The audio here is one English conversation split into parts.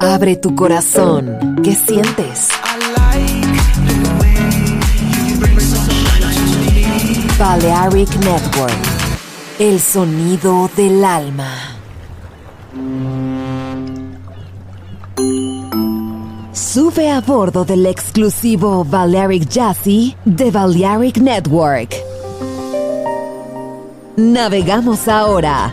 Abre tu corazón. ¿Qué sientes? Balearic Network. El sonido del alma. Sube a bordo del exclusivo Balearic Jazzy de Balearic Network. Navegamos ahora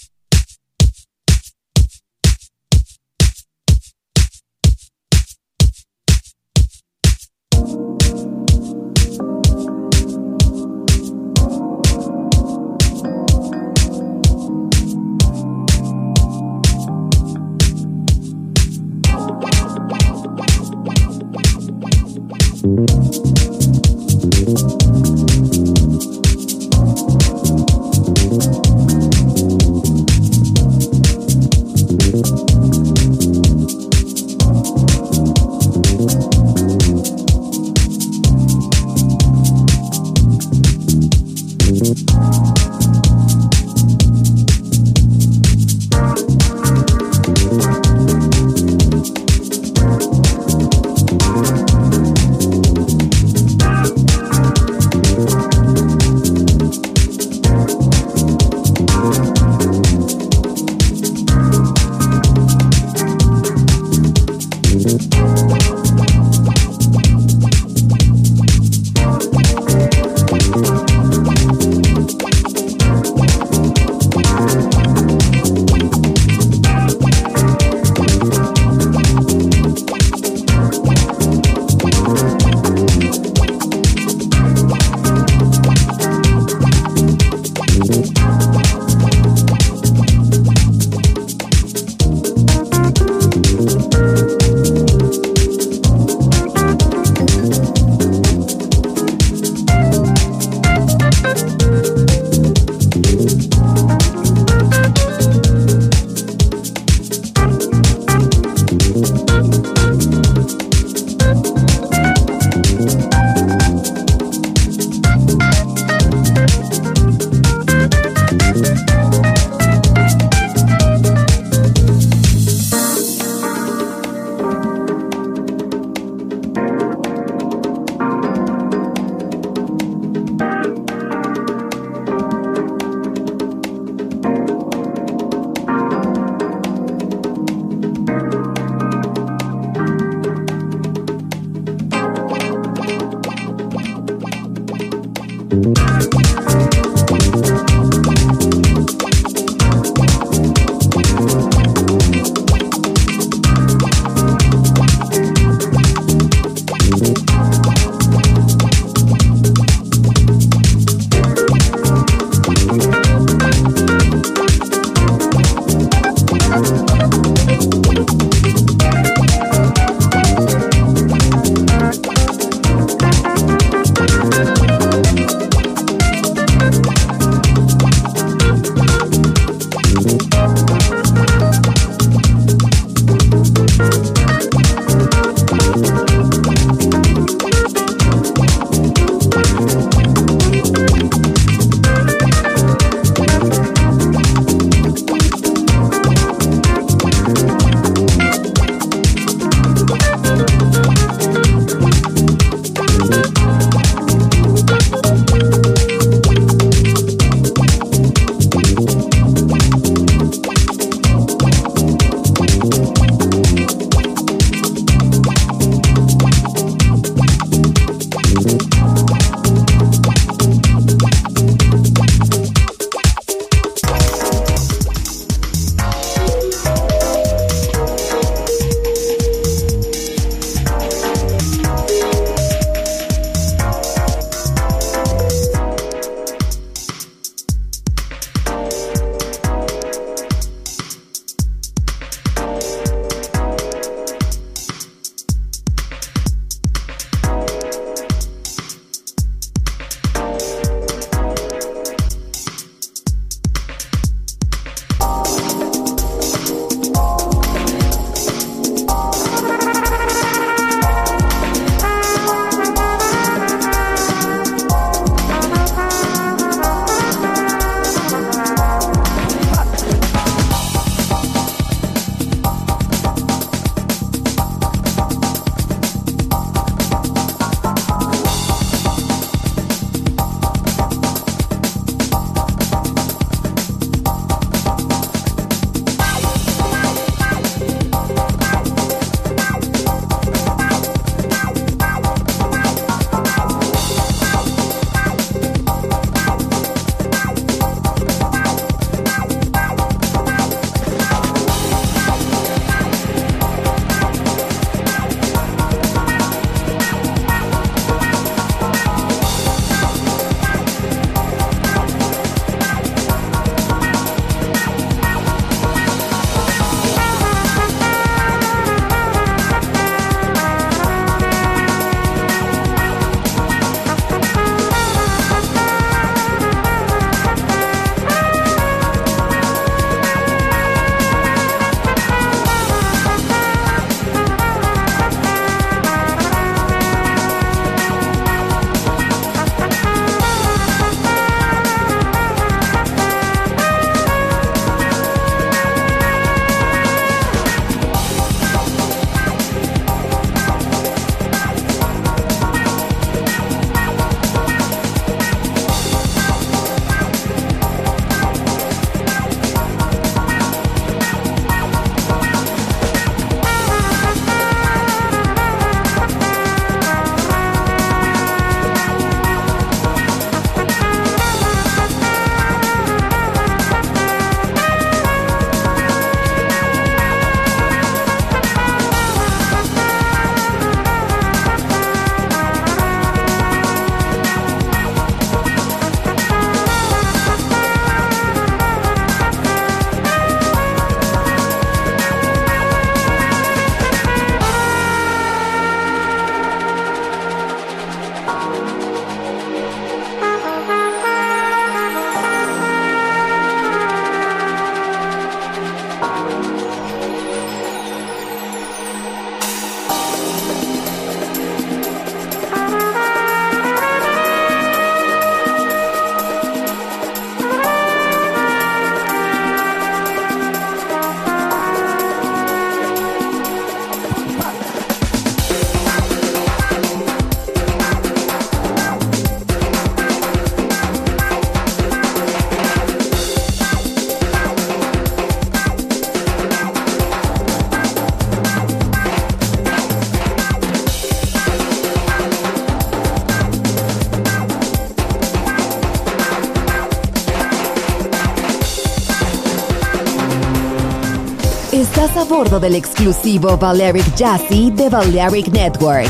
Del exclusivo Valeric Jassy de Valeric Network.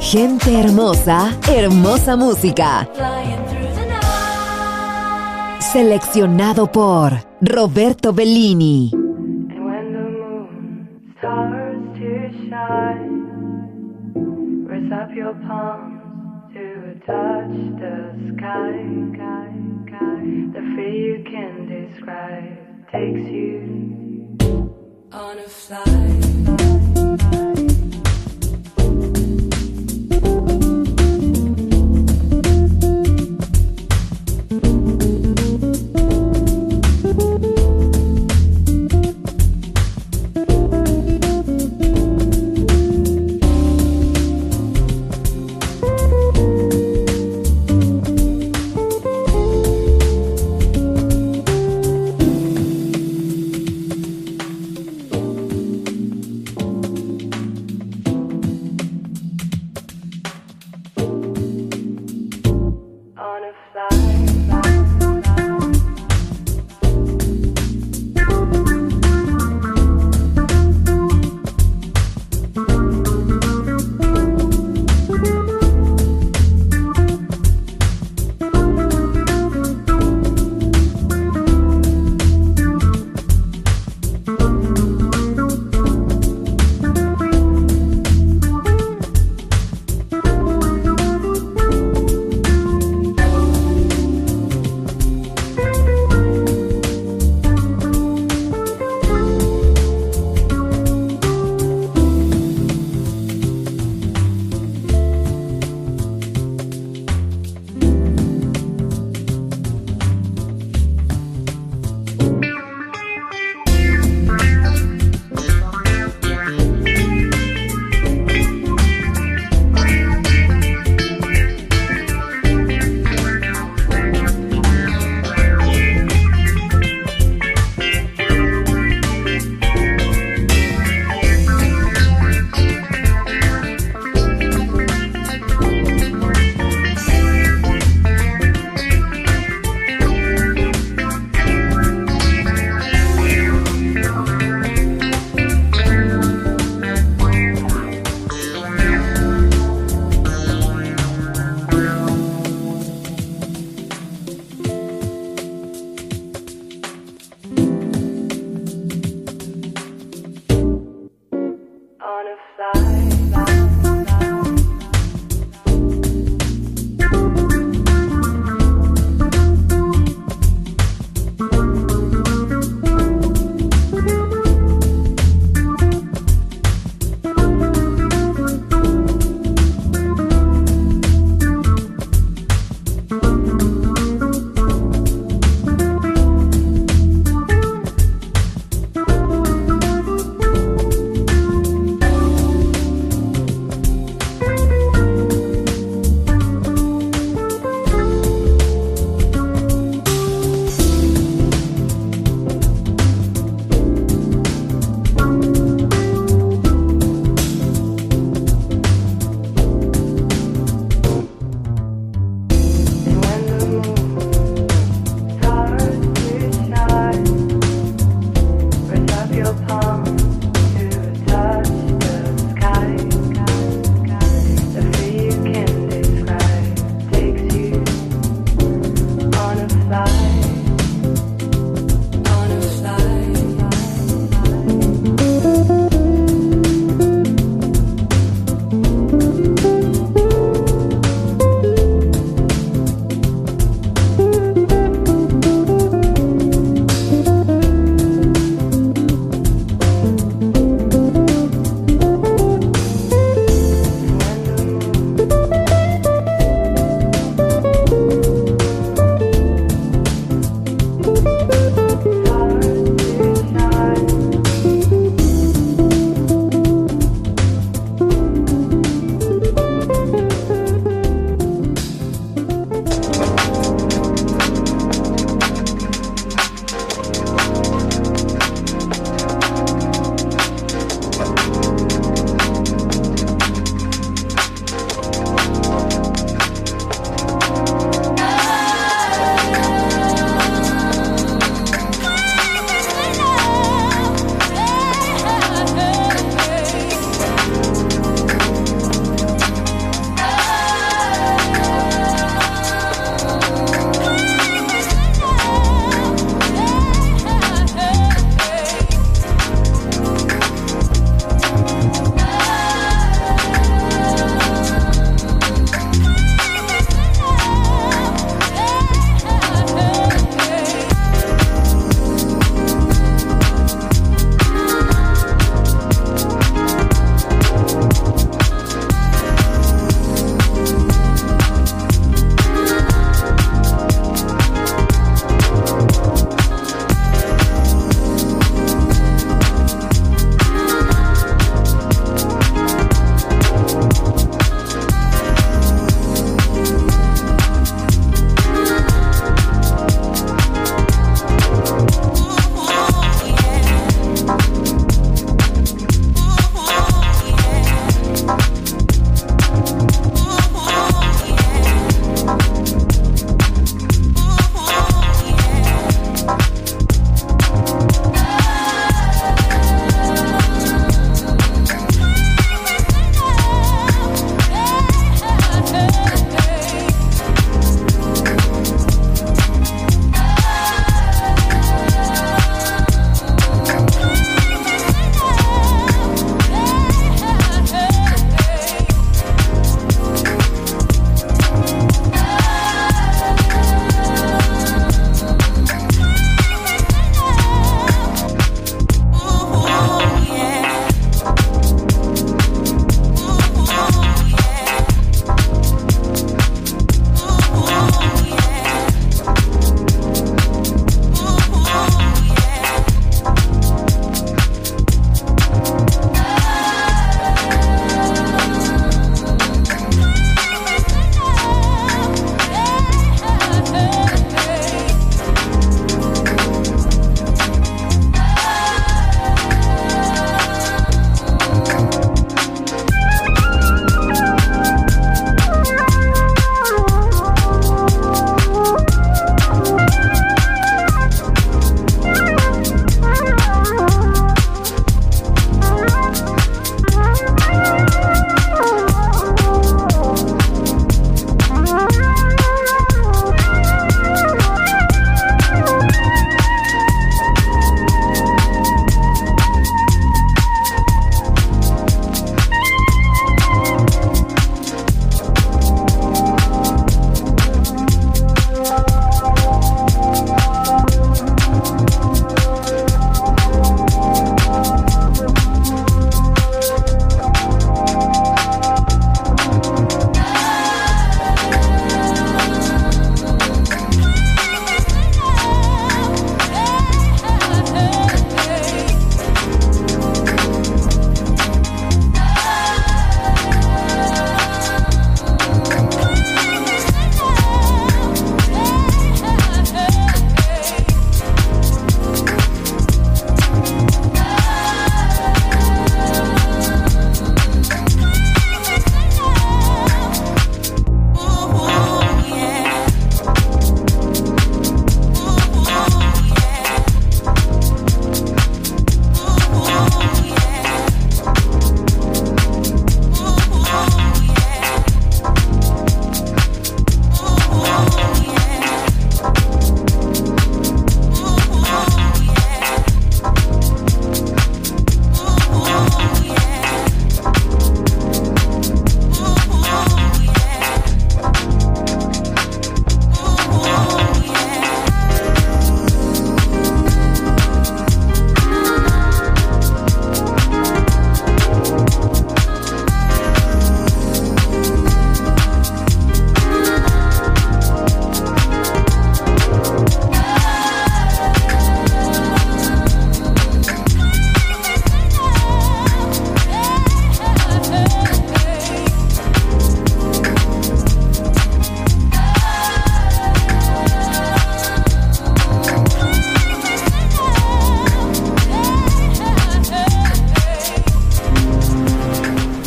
Gente hermosa, hermosa música. Seleccionado por Roberto Bellini. And when the moon starts to shine. Raise up your palms to touch the sky. The free you can describe takes you. On a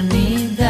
A eternidade.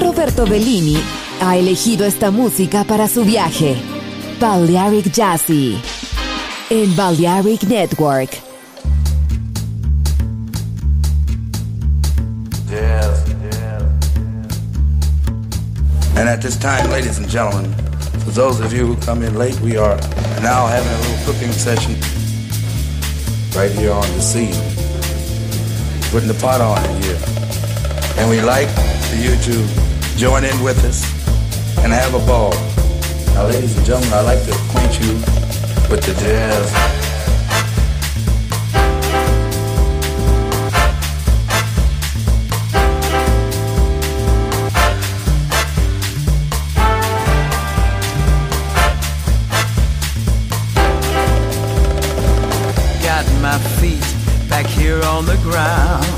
Roberto Bellini ha elegido esta música para su viaje. Balearic Jazzy. En Balearic Network. Yes, yes. And at this time, ladies and gentlemen, for those of you who come in late, we are now having a little cooking session right here on the scene. Putting the pot on here. And we like for you to Join in with us and have a ball. Now, ladies and gentlemen, I'd like to acquaint you with the jazz. on the ground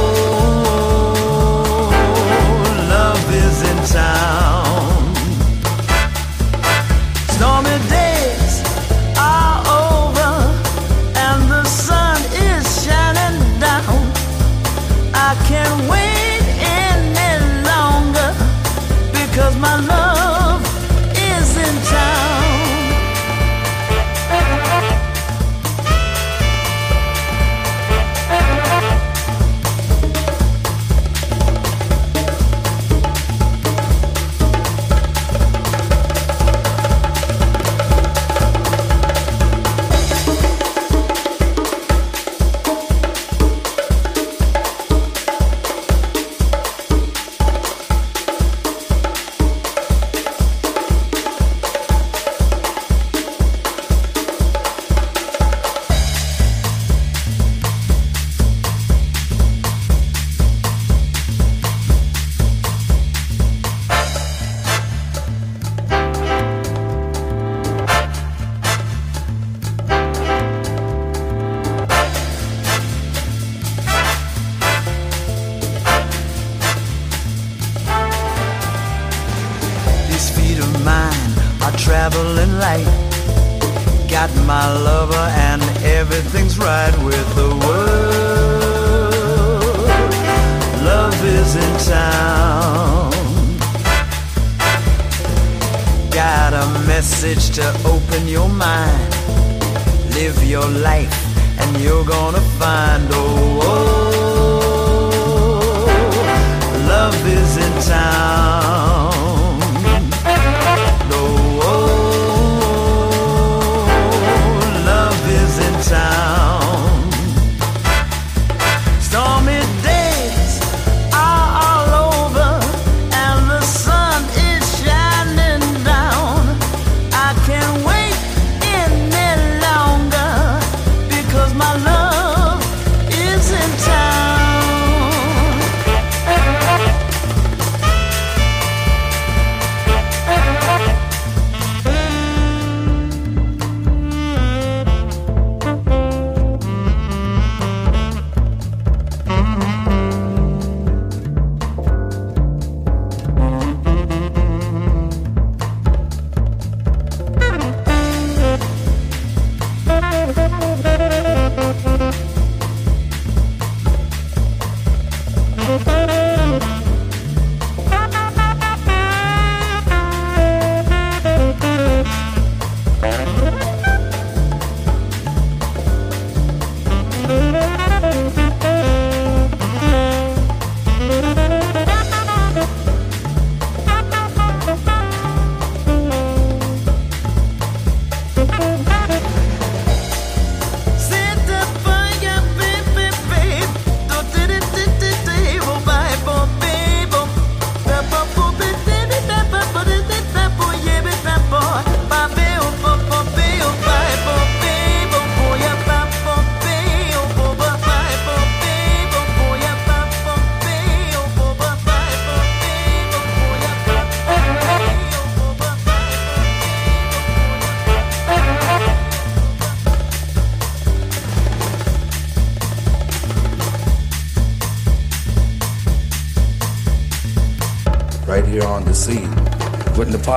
is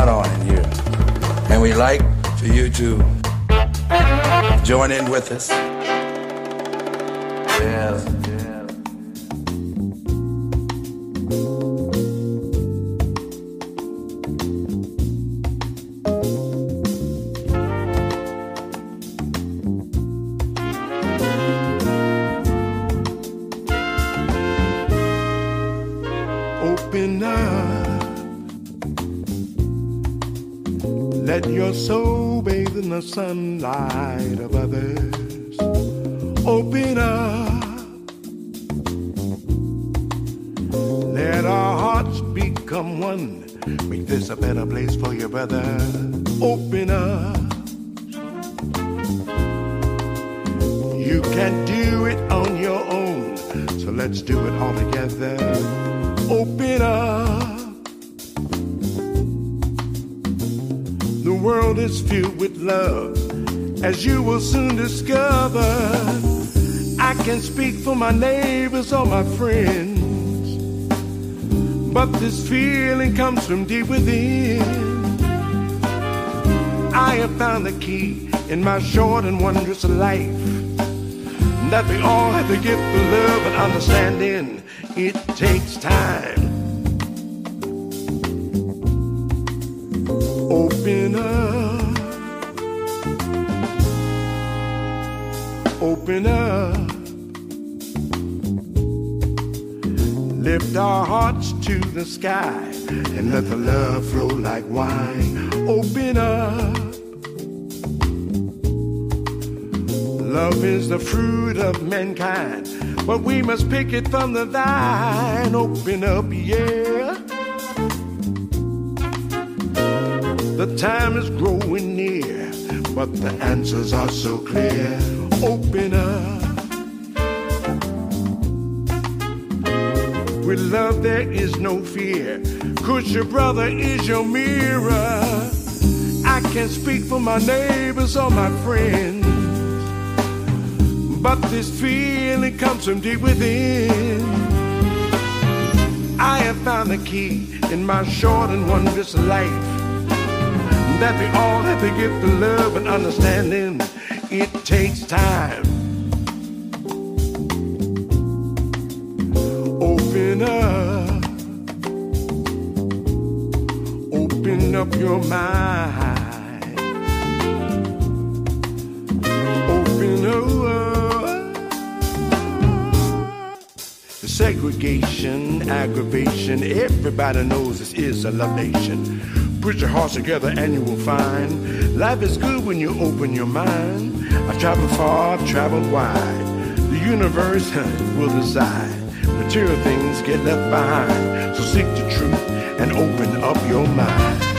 on in. And we'd like for you to join in with us. Your soul bathe in the sunlight of others. Open up. Let our hearts become one. Make this a better place for your brother. Open up. You can't do it on your own. So let's do it all together. Open up. World is filled with love, as you will soon discover. I can speak for my neighbors or my friends, but this feeling comes from deep within. I have found the key in my short and wondrous life that we all have the gift of love and understanding. It takes time. Open up. Open up. Lift our hearts to the sky and let the love flow like wine. Open up. Love is the fruit of mankind, but we must pick it from the vine. Open up, yeah. The time is growing near, but the answers are so clear. Open up. With love, there is no fear, cause your brother is your mirror. I can speak for my neighbors or my friends. But this feeling comes from deep within. I have found the key in my short and wondrous life. That we all have the gift of love and understanding. It takes time. Open up. Open up your mind. Open up. The segregation, aggravation, everybody knows this is a love nation. Put your hearts together and you will find life is good when you open your mind. I've traveled far, I've traveled wide. The universe will decide. Material things get left behind. So seek the truth and open up your mind.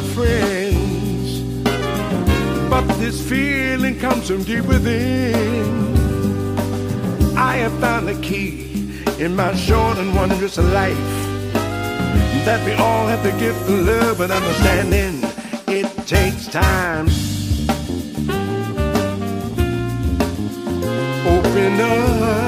My friends, but this feeling comes from deep within. I have found the key in my short and wondrous life that we all have to give the love and understanding. It takes time. Open up